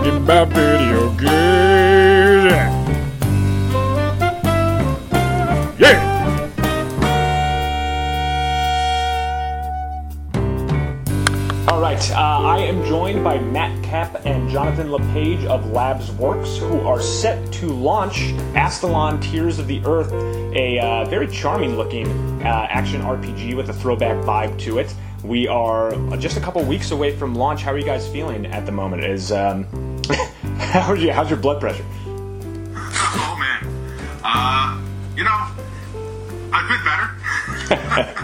talking about video games. Yeah! All right, uh, I am joined by Matt Kapp and Jonathan LePage of Labs Works, who are set to launch Astalon Tears of the Earth, a uh, very charming looking uh, action RPG with a throwback vibe to it. We are just a couple weeks away from launch. How are you guys feeling at the moment? Is um, how are you? How's your blood pressure? Oh man, uh, you know, I've been better,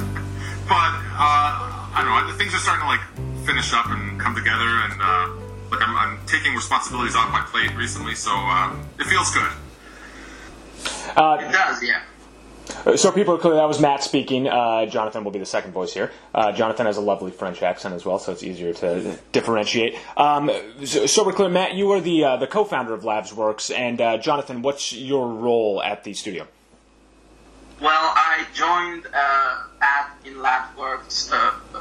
but uh, I don't know. Things are starting to like finish up and come together, and uh, like I'm, I'm taking responsibilities off my plate recently, so uh, it feels good. It does, yeah. So people are clear that was Matt speaking. Uh, Jonathan will be the second voice here. Uh, Jonathan has a lovely French accent as well, so it's easier to differentiate. Um, so, so we're clear, Matt. You are the uh, the co-founder of LabsWorks, and uh, Jonathan, what's your role at the studio? Well, I joined uh, at in LabWorks uh,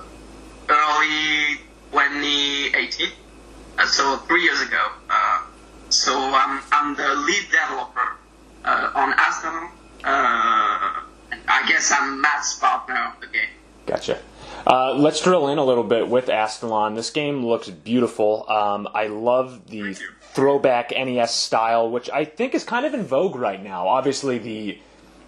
early 2018, uh, so three years ago. So I'm, I'm the lead developer on Astalon. And I guess I'm partner of the game. Gotcha. Uh, let's drill in a little bit with Astalon. This game looks beautiful. Um, I love the throwback NES style, which I think is kind of in vogue right now. Obviously, the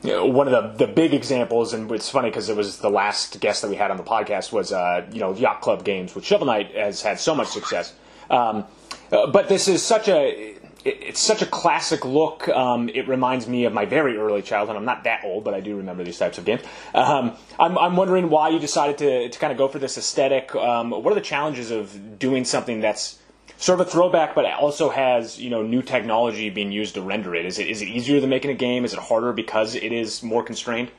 you know, one of the, the big examples, and it's funny because it was the last guest that we had on the podcast was uh, you know Yacht Club Games, which Shovel Knight has had so much success. Um, uh, but this is such a it- it's such a classic look. Um, it reminds me of my very early childhood. I'm not that old, but I do remember these types of games. Um, I'm, I'm wondering why you decided to, to kind of go for this aesthetic. Um, what are the challenges of doing something that's sort of a throwback, but also has you know new technology being used to render it? Is it is it easier than making a game? Is it harder because it is more constrained?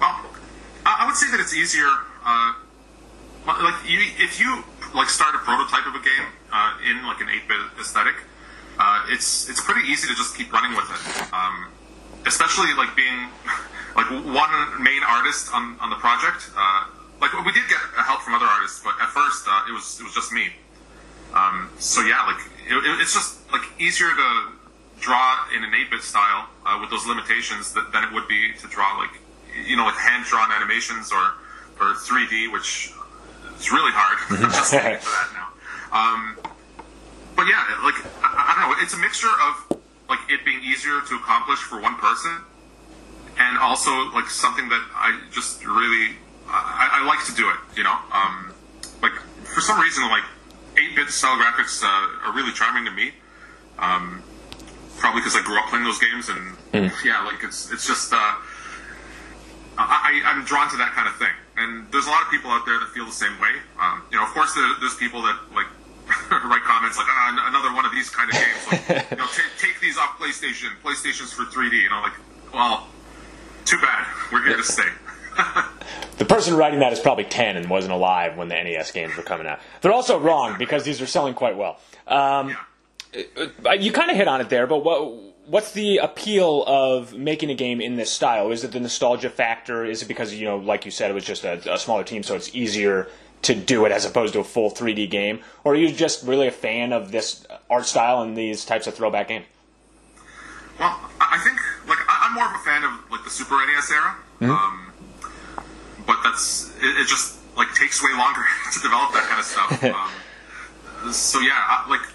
Well, I, I would say that it's easier. Uh, like you, if you like start a prototype of a game uh, in like an 8-bit aesthetic, uh, it's it's pretty easy to just keep running with it. Um, especially like being like one main artist on, on the project. Uh, like we did get help from other artists, but at first uh, it was it was just me. Um, so yeah, like it, it- it's just like easier to draw in an 8-bit style uh, with those limitations that, than it would be to draw like you know like hand-drawn animations or or 3D, which is really hard just to get to that now. Um, but yeah, like I, I don't know, it's a mixture of like it being easier to accomplish for one person, and also like something that I just really I, I like to do it. You know, um, like for some reason, like eight bit style graphics uh, are really charming to me. Um, probably because I grew up playing those games, and yeah, like it's it's just uh, I, I- I'm drawn to that kind of thing. And there's a lot of people out there that feel the same way. Um, you know, of course, there, there's people that comments like, ah, another one of these kind of games. Like, you know, ta- take these off PlayStation. PlayStation's for 3D. and I'm like, well, too bad. We're here to stay. The person writing that is probably 10 and wasn't alive when the NES games were coming out. They're also wrong because these are selling quite well. Um, yeah. Uh, you kind of hit on it there, but what what's the appeal of making a game in this style? Is it the nostalgia factor? Is it because you know, like you said, it was just a, a smaller team, so it's easier to do it as opposed to a full 3D game? Or are you just really a fan of this art style and these types of throwback games? Well, I think like I'm more of a fan of like the Super NES era, um, but that's it, it. Just like takes way longer to develop that kind of stuff. Um, so yeah, I, like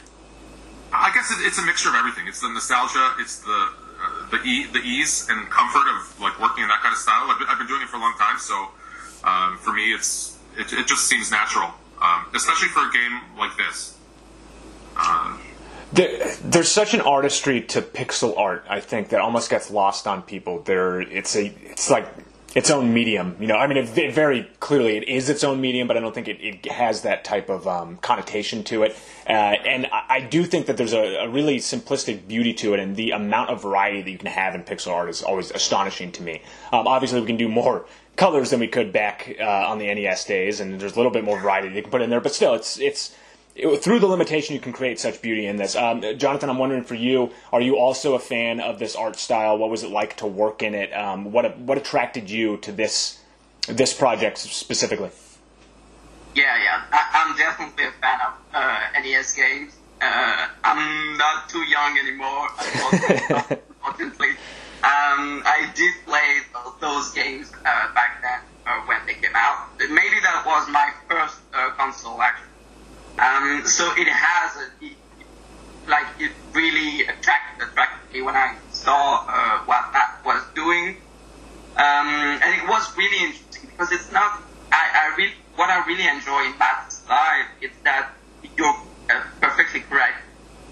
I guess it, it's a mixture of everything. It's the nostalgia, it's the uh, the e- the ease and comfort of like working in that kind of style. I've been, I've been doing it for a long time, so um, for me, it's it, it just seems natural, um, especially for a game like this. Uh, There, there's such an artistry to pixel art, I think, that almost gets lost on people. There, it's a, it's like its own medium. You know, I mean, it, it very clearly it is its own medium, but I don't think it, it has that type of um, connotation to it. Uh, and I, I do think that there's a, a really simplistic beauty to it, and the amount of variety that you can have in pixel art is always astonishing to me. Um, obviously, we can do more colors than we could back uh, on the NES days, and there's a little bit more variety you can put in there. But still, it's it's it- through the limitation, you can create such beauty in this. Um, Jonathan, I'm wondering for you, are you also a fan of this art style? What was it like to work in it? Um, what what attracted you to this this project specifically? Yeah, yeah. I, I'm definitely a fan of uh, NES games. Uh, I'm not too young anymore, unfortunately. Um, I did play those games uh, back then uh, when they came out. Maybe that was my first uh, console, actually. Um, so it has a, it, like it really attracted, attracted me when I saw uh, what that was doing, um, and it was really interesting because it's not. I, I really what I really enjoy in that style is that you're uh, perfectly correct.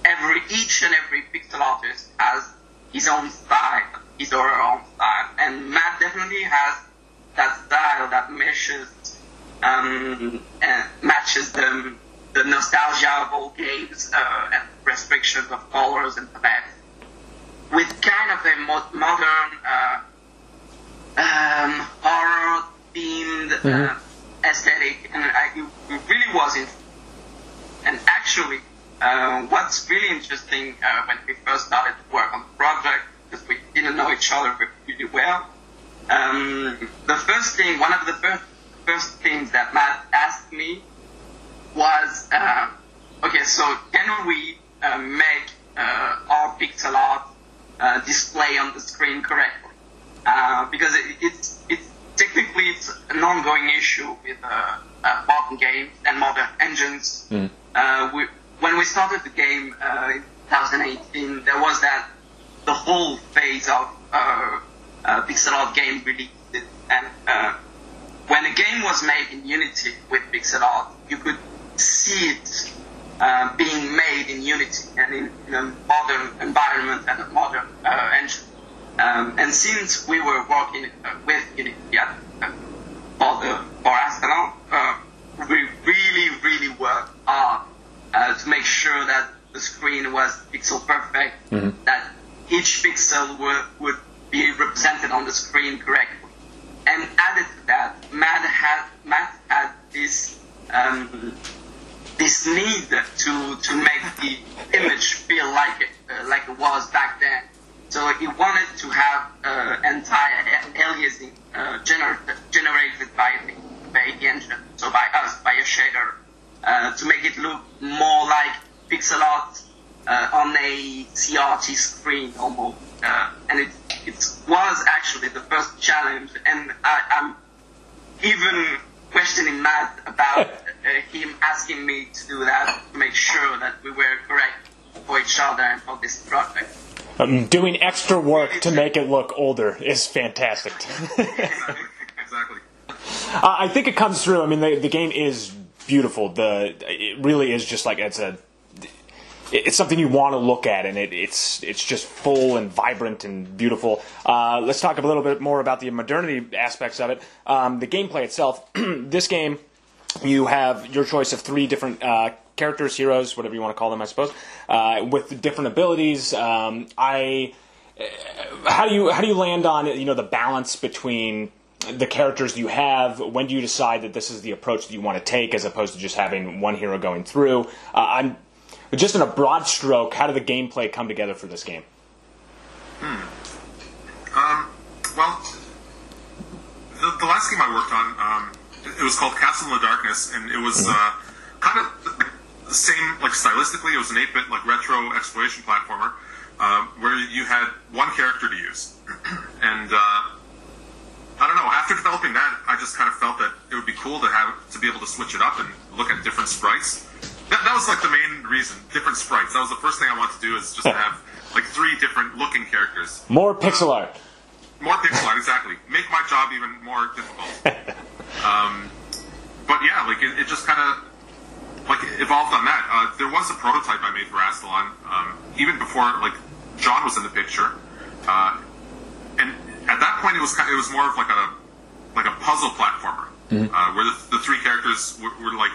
Every each and every pixel artist has his own style, his or her own style, and Matt definitely has that style that meshes um, and matches them the nostalgia of old games uh, and restrictions of colors and palettes with kind of a mo- modern uh, um, horror themed uh, aesthetic, and I, it really was in. And actually, uh, what's really interesting uh, when we first started to work on the project, because we didn't know each other really well, um, the first thing, one of the first, first things that Matt asked me was, uh, okay, so can we uh, make uh, our pixel art uh, display on the screen correctly? Uh, because it, it's, it's technically it's an ongoing issue with uh, modern games and modern engines. Mm. we, when we started the game in 2018, there was that the whole phase of pixel art game release, and when a game was made in Unity with pixel art, you could see it uh, being made in Unity and in, in, a modern environment and a modern uh, engine. Um, and since we were working uh, with Unity uh, for the for Astalon, uh, we really, really worked hard uh, to make sure that the screen was pixel perfect, mm-hmm. that each pixel would, would be represented on the screen correctly. And added to that, Matt had this um, this need to to make the image feel like it uh, like it was back then. So he wanted to have uh, entire aliasing uh, gener- generated by the, by the engine, so by us, by a shader, uh, to make it look more like pixel art uh, on a CRT screen almost. Uh, and it, it was actually the first challenge, and I, I'm even questioning Matt about uh, him asking me to do that to make sure that we were correct for each other and for this project. Um, doing extra work to make it look older is fantastic. exactly. Uh, I think it comes through. I mean, the, the game is beautiful. The it really is just like Ed a it's something you want to look at, and it, it's it's just full and vibrant and beautiful. Uh, let's talk a little bit more about the modernity aspects of it. Um, the gameplay itself. this game you have your choice of three different uh, characters, heroes, whatever you want to call them, I suppose, uh, with different abilities. Um, I uh, how do you how do you land on you know the balance between the characters you have? When do you decide that this is the approach that you want to take, as opposed to just having one hero going through? Uh, I'm just in a broad stroke. How did the gameplay come together for this game? Hmm. Um, well, the, the last game I worked on. Um, it was called Castle in the Darkness, and it was uh, kind of the same, like stylistically, it was an 8-bit like retro exploration platformer uh, where you had one character to use, and uh, I don't know. After developing that, I just kind of felt that it would be cool to have to be able to switch it up and look at different sprites. That, that was like the main reason, different sprites. That was the first thing I wanted to do is just to have like three different looking characters. More pixel art. More pixel art, exactly. Make my job even more difficult. Um, but yeah, like it, it just kind of like evolved on that. Uh, there was a prototype I made for Astalon, um, even before like John was in the picture, uh, and at that point it was kind of, it was more of like a like a puzzle platformer mm-hmm. uh, where the, the, three characters were, were like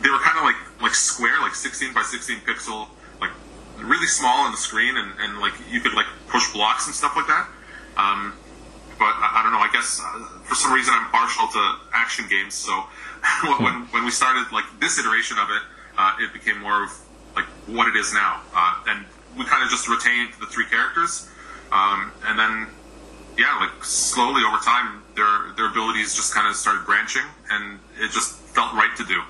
they were kind of like like square, like 16 by 16 pixel, like really small on the screen, and, and like you could like push blocks and stuff like that. Um, but I, I, don't know. I guess uh, for some reason I'm partial to action games. So when when we started like this iteration of it, uh, it became more of like what it is now, uh, and we kind of just retained the three characters, um, and then yeah, like slowly over time, their their abilities just kind of started branching, and it just felt right to do.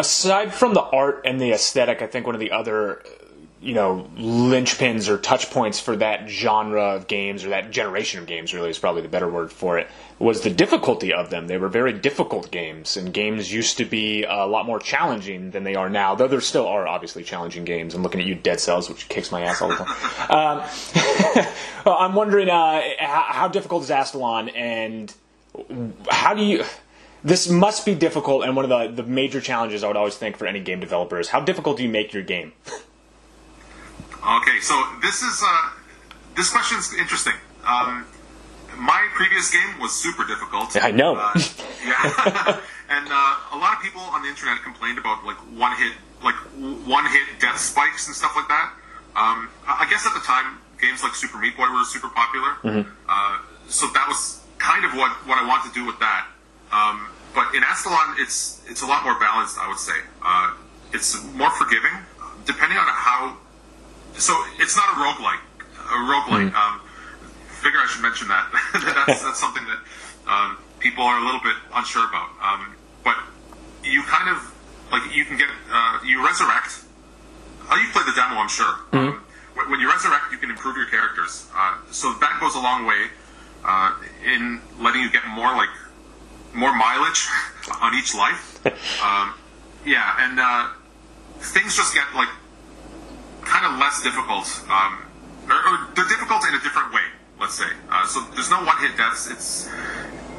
Aside from the art and the aesthetic, I think one of the other you know linchpins or touch points for that genre of games or that generation of games really is probably the better word for it was the difficulty of them. They were very difficult games and games used to be a lot more challenging than they are now though there still are obviously challenging games. I'm looking at you dead cells which kicks my ass all the time. Um, i'm wondering uh, how, how difficult is astalon and how do you this must be difficult and one of the, the major challenges i would always think for any game developer is how difficult do you make your game Okay, so this is uh, this question is interesting. Um, my previous game was super difficult. I know. Uh, yeah, and uh, a lot of people on the internet complained about like one hit, like one hit death spikes and stuff like that. Um, I guess at the time, games like Super Meat Boy were super popular, mm-hmm. uh, so that was kind of what, what I wanted to do with that. Um, but in Astalon, it's it's a lot more balanced. I would say uh, it's more forgiving, depending on how so it's not a roguelike. A roguelike. Mm. Um, figure I should mention that. that's, that's something that um, people are a little bit unsure about. Um, but you kind of like you can get uh, you resurrect. Oh, you played the demo, I'm sure. Mm. when you resurrect, you can improve your characters. Uh, so that goes a long way uh, in letting you get more like more mileage on each life. Um, yeah, and uh, things just get like kind of less difficult, um, or, or, they're difficult in a different way. Let's say. Uh, so there's no one-hit deaths. It's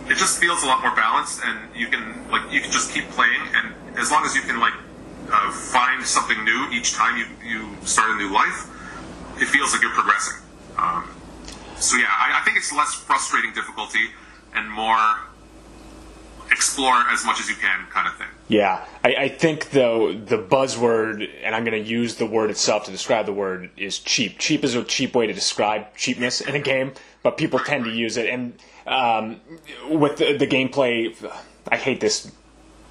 it just feels a lot more balanced, and you can like you can just keep playing, and as long as you can like uh, find something new each time you you start a new life, it feels like you're progressing. Um, so yeah, I, I think it's less frustrating difficulty and more explore as much as you can kind of thing. Yeah, I, I think though the buzzword, and I'm going to use the word itself to describe the word, is cheap. Cheap is a cheap way to describe cheapness in a game, but people tend to use it. And um, with the, the, gameplay, I hate this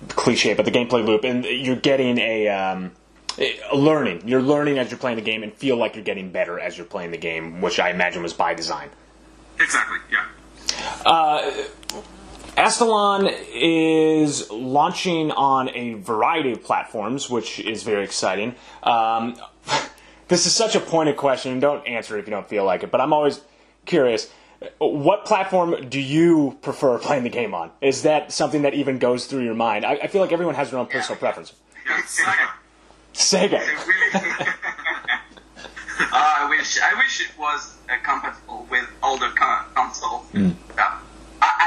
cliche, but the gameplay loop, and you're getting a. Um, learning. You're learning as you're playing the game and feel like you're getting better as you're playing the game, which I imagine was by design. Exactly, yeah. Uh, Astalon is launching on a variety of platforms, which is very exciting. Um, this is such a pointed question, and don't answer it if you don't feel like it, but I'm always curious. What platform do you prefer playing the game on? Is that something that even goes through your mind? I, I feel like everyone has their own personal yeah. preference. Sega. Sega. uh, I wish I wish it was uh, compatible with older consoles. Mm. Yeah.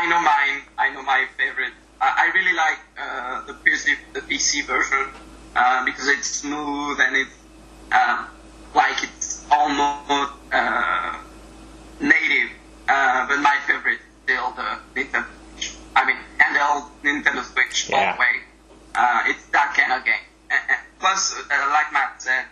I, know mine. I know my favorite. I, I really like uh, the PC the PC version uh, because it's smooth and it's uh, like it's almost uh, native. Uh, but my favorite is still the Nintendo. I mean, handheld Nintendo Switch yeah. all the way. Uh, it's that kind of game. And, and plus, like Matt said,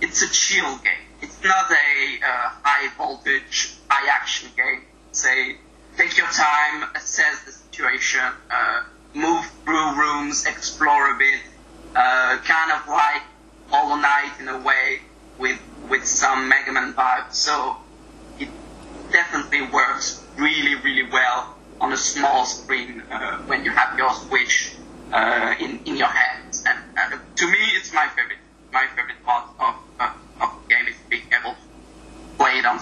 it's a chill game. It's not a high voltage, high action game say, take your time, assess the situation, uh, move through rooms, explore a bit, uh, kind of like Hollow Knight in a way with with some Mega Man vibes. So it definitely works really, really well on a small screen uh, when you have your Switch uh, in in your hands. And uh, to me, it's my favorite my favorite part of, of the game is being able to play it on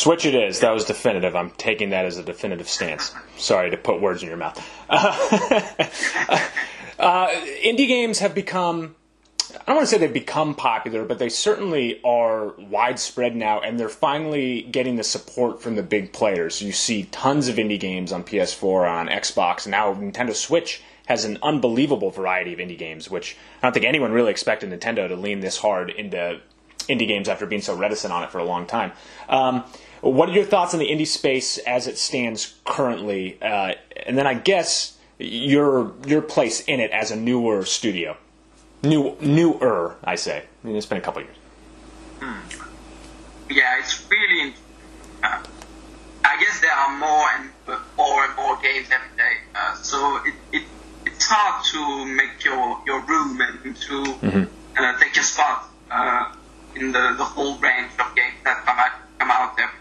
Switch it is. That was definitive. I'm taking that as a definitive stance. Sorry to put words in your mouth. Uh, uh, indie games have become. I don't want to say they've become popular, but they certainly are widespread now, and they're finally getting the support from the big players. You see tons of indie games on PS4, on Xbox, and now Nintendo Switch has an unbelievable variety of indie games, which I don't think anyone really expected Nintendo to lean this hard into indie games after being so reticent on it for a long time. Um, what are your thoughts on the indie space as it stands currently? Uh, and then I guess your your place in it as a newer studio, new newer, I say. I mean, it's been a couple years. Hmm. Yeah, it's really. Uh, I guess there are more and more and more games every day, uh, so it, it it's hard to make your your room and to mm-hmm. Uh, take your spot uh, in the, the whole range of games that come out, come out every.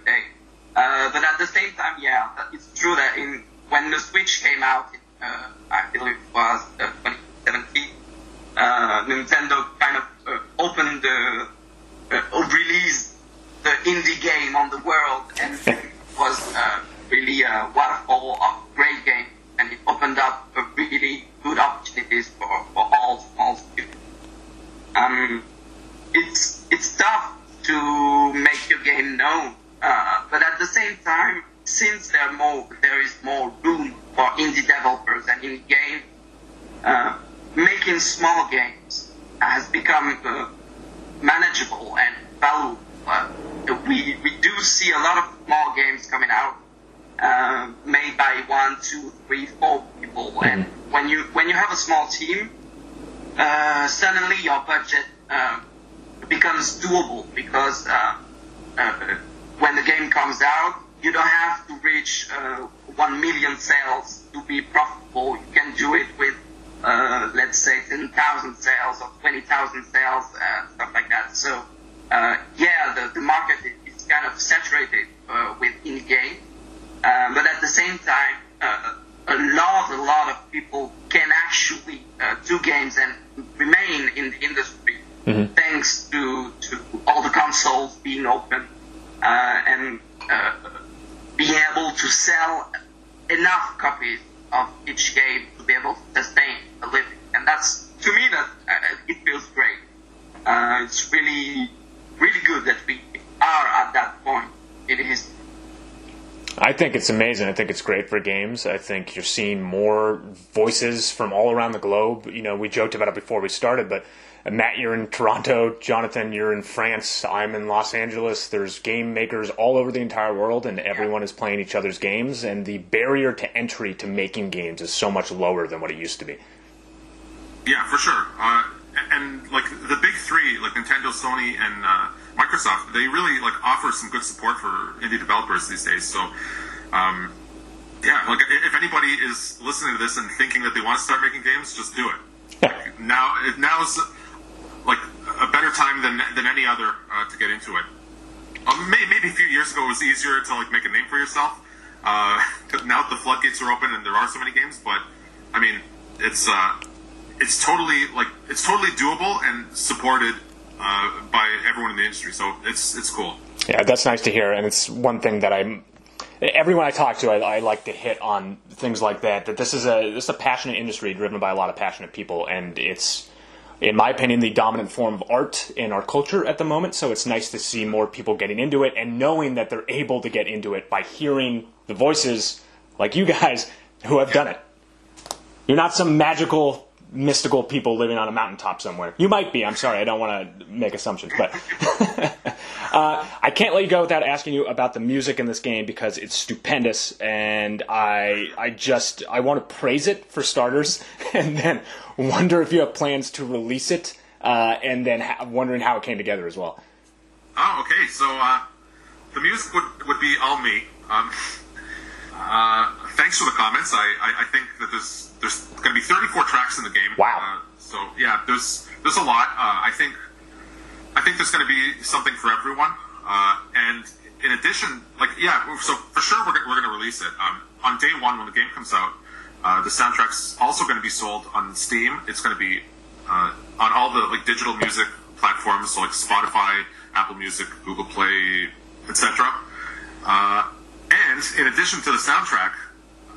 Uh, but at the same time, yeah, it's true that in when the Switch came out, uh, I believe it was uh, 2017, uh, Nintendo kind of uh, opened the or released the indie game on the world, and it was really a waterfall since there more there is more room for indie developers and indie game, uh, making small games has become uh, manageable and valuable. Uh, we we do see a lot of small games coming out uh, made by one, two, three, four people, and when you when you have a small team, uh, suddenly your budget uh, becomes doable because uh, uh, when the game comes out, you don't have to reach uh, one million sales to be profitable. You can do it with uh, let's say ten thousand sales or twenty thousand sales, uh, stuff like that. So uh, yeah, the, the market is kind of saturated uh, with in-game, uh, but at the same time, uh, a lot, a lot of people can actually uh, do games and remain in the industry thanks to, to all the consoles being open uh, and uh, being able to sell enough copies of each game to be able to sustain a living. And that's, to me, that uh, it feels great. Uh, it's really, really good that we are at that point in history. I think it's amazing. I think it's great for games. I think you're seeing more voices from all around the globe. You know, we joked about it before we started, but uh, Matt, you're in Toronto. Jonathan, you're in France. I'm in Los Angeles. There's game makers all over the entire world, and everyone is playing each other's games. And the barrier to entry to making games is so much lower than what it used to be. Yeah, for sure. Uh, and like the big three, like Nintendo, Sony, and uh, Microsoft, they really like offer some good support for indie developers these days. So, um, yeah, like if anybody is listening to this and thinking that they want to start making games, just do it. now, it- now's like a better time than than any other uh, to get into it. Um, may, maybe a few years ago it was easier to like make a name for yourself. Uh, now the floodgates are open and there are so many games, but I mean, it's uh, it's totally like it's totally doable and supported uh, by everyone in the industry. So it's it's cool. Yeah, that's nice to hear, and it's one thing that I'm. Everyone I talk to, I, I like to hit on things like that. That this is a this is a passionate industry driven by a lot of passionate people, and it's, in my opinion, the dominant form of art in our culture at the moment. So it's nice to see more people getting into it and knowing that they're able to get into it by hearing the voices like you guys who have done it. You're not some magical, mystical people living on a mountaintop somewhere. You might be. I'm sorry. I don't want to make assumptions, but uh, I can't let you go without asking you about the music in this game because it's stupendous, and I I just I want to praise it for starters, and then wonder if you have plans to release it, uh, and then ha- wondering how it came together as well. Oh, okay. So uh, the music would, would be all me. Um, uh, thanks for the comments. I, I, I think that there's there's going to be 34 tracks in the game. Wow. Uh, so yeah, there's there's a lot. Uh, I think I think there's going to be something for everyone. Uh, and in addition, like yeah, so for sure we're, we're going to release it um, on day one when the game comes out. Uh, the soundtrack's also going to be sold on Steam. It's going to be uh, on all the like digital music platforms, so like Spotify, Apple Music, Google Play, etc. Uh, and in addition to the soundtrack,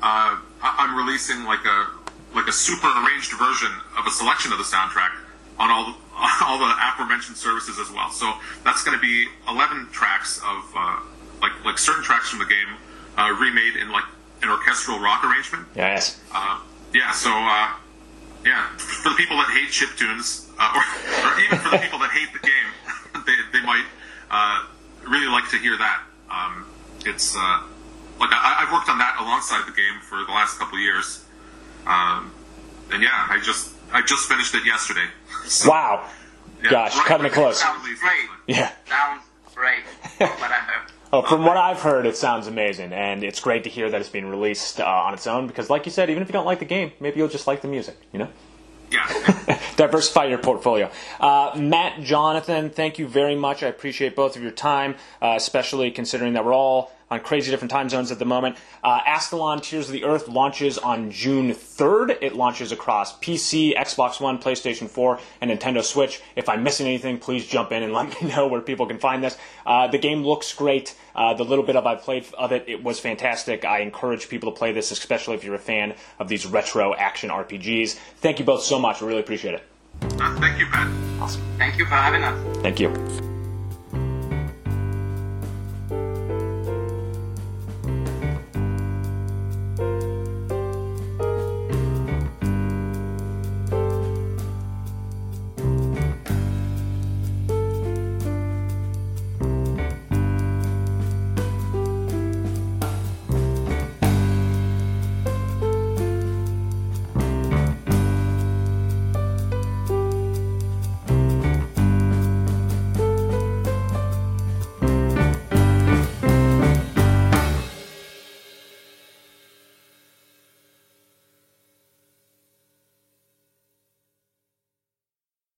uh, I- I'm releasing like a like a super arranged version of a selection of the soundtrack on all all the aforementioned services as well. So that's going to be 11 tracks of uh, like like certain tracks from the game uh, remade in like an orchestral rock arrangement. Yes. Uh, yeah, so uh, yeah, for the people that hate chip tunes, uh, or, or even for the people that hate the game, they, they might uh, really like to hear that. Um, it's uh, like I, I've worked on that alongside the game for the last couple of years, um, and yeah, I just I just finished it yesterday. So, Wow. yeah, Gosh, right- cutting it close. Sounds great. Yeah. Sounds great. from what from what I've heard, it sounds amazing, and it's great to hear that it's being released uh, on its own. Because, like you said, even if you don't like the game, maybe you'll just like the music. You know? yeah. diversify your portfolio. Uh, Matt, Jonathan, thank you very much. I appreciate both of your time, uh, especially considering that we're all on crazy different time zones at the moment. Uh, Astalon Tears of the Earth launches on June 3rd. It launches across PC, Xbox One, PlayStation 4, and Nintendo Switch. If I'm missing anything, please jump in and let me know where people can find this. Uh, the game looks great. Uh, the little bit of I've played of it, it was fantastic. I encourage people to play this, especially if you're a fan of these retro action RPGs. Thank you both so much. I really appreciate it. Uh, thank you, Pat. Awesome. Thank you for having us. Thank you.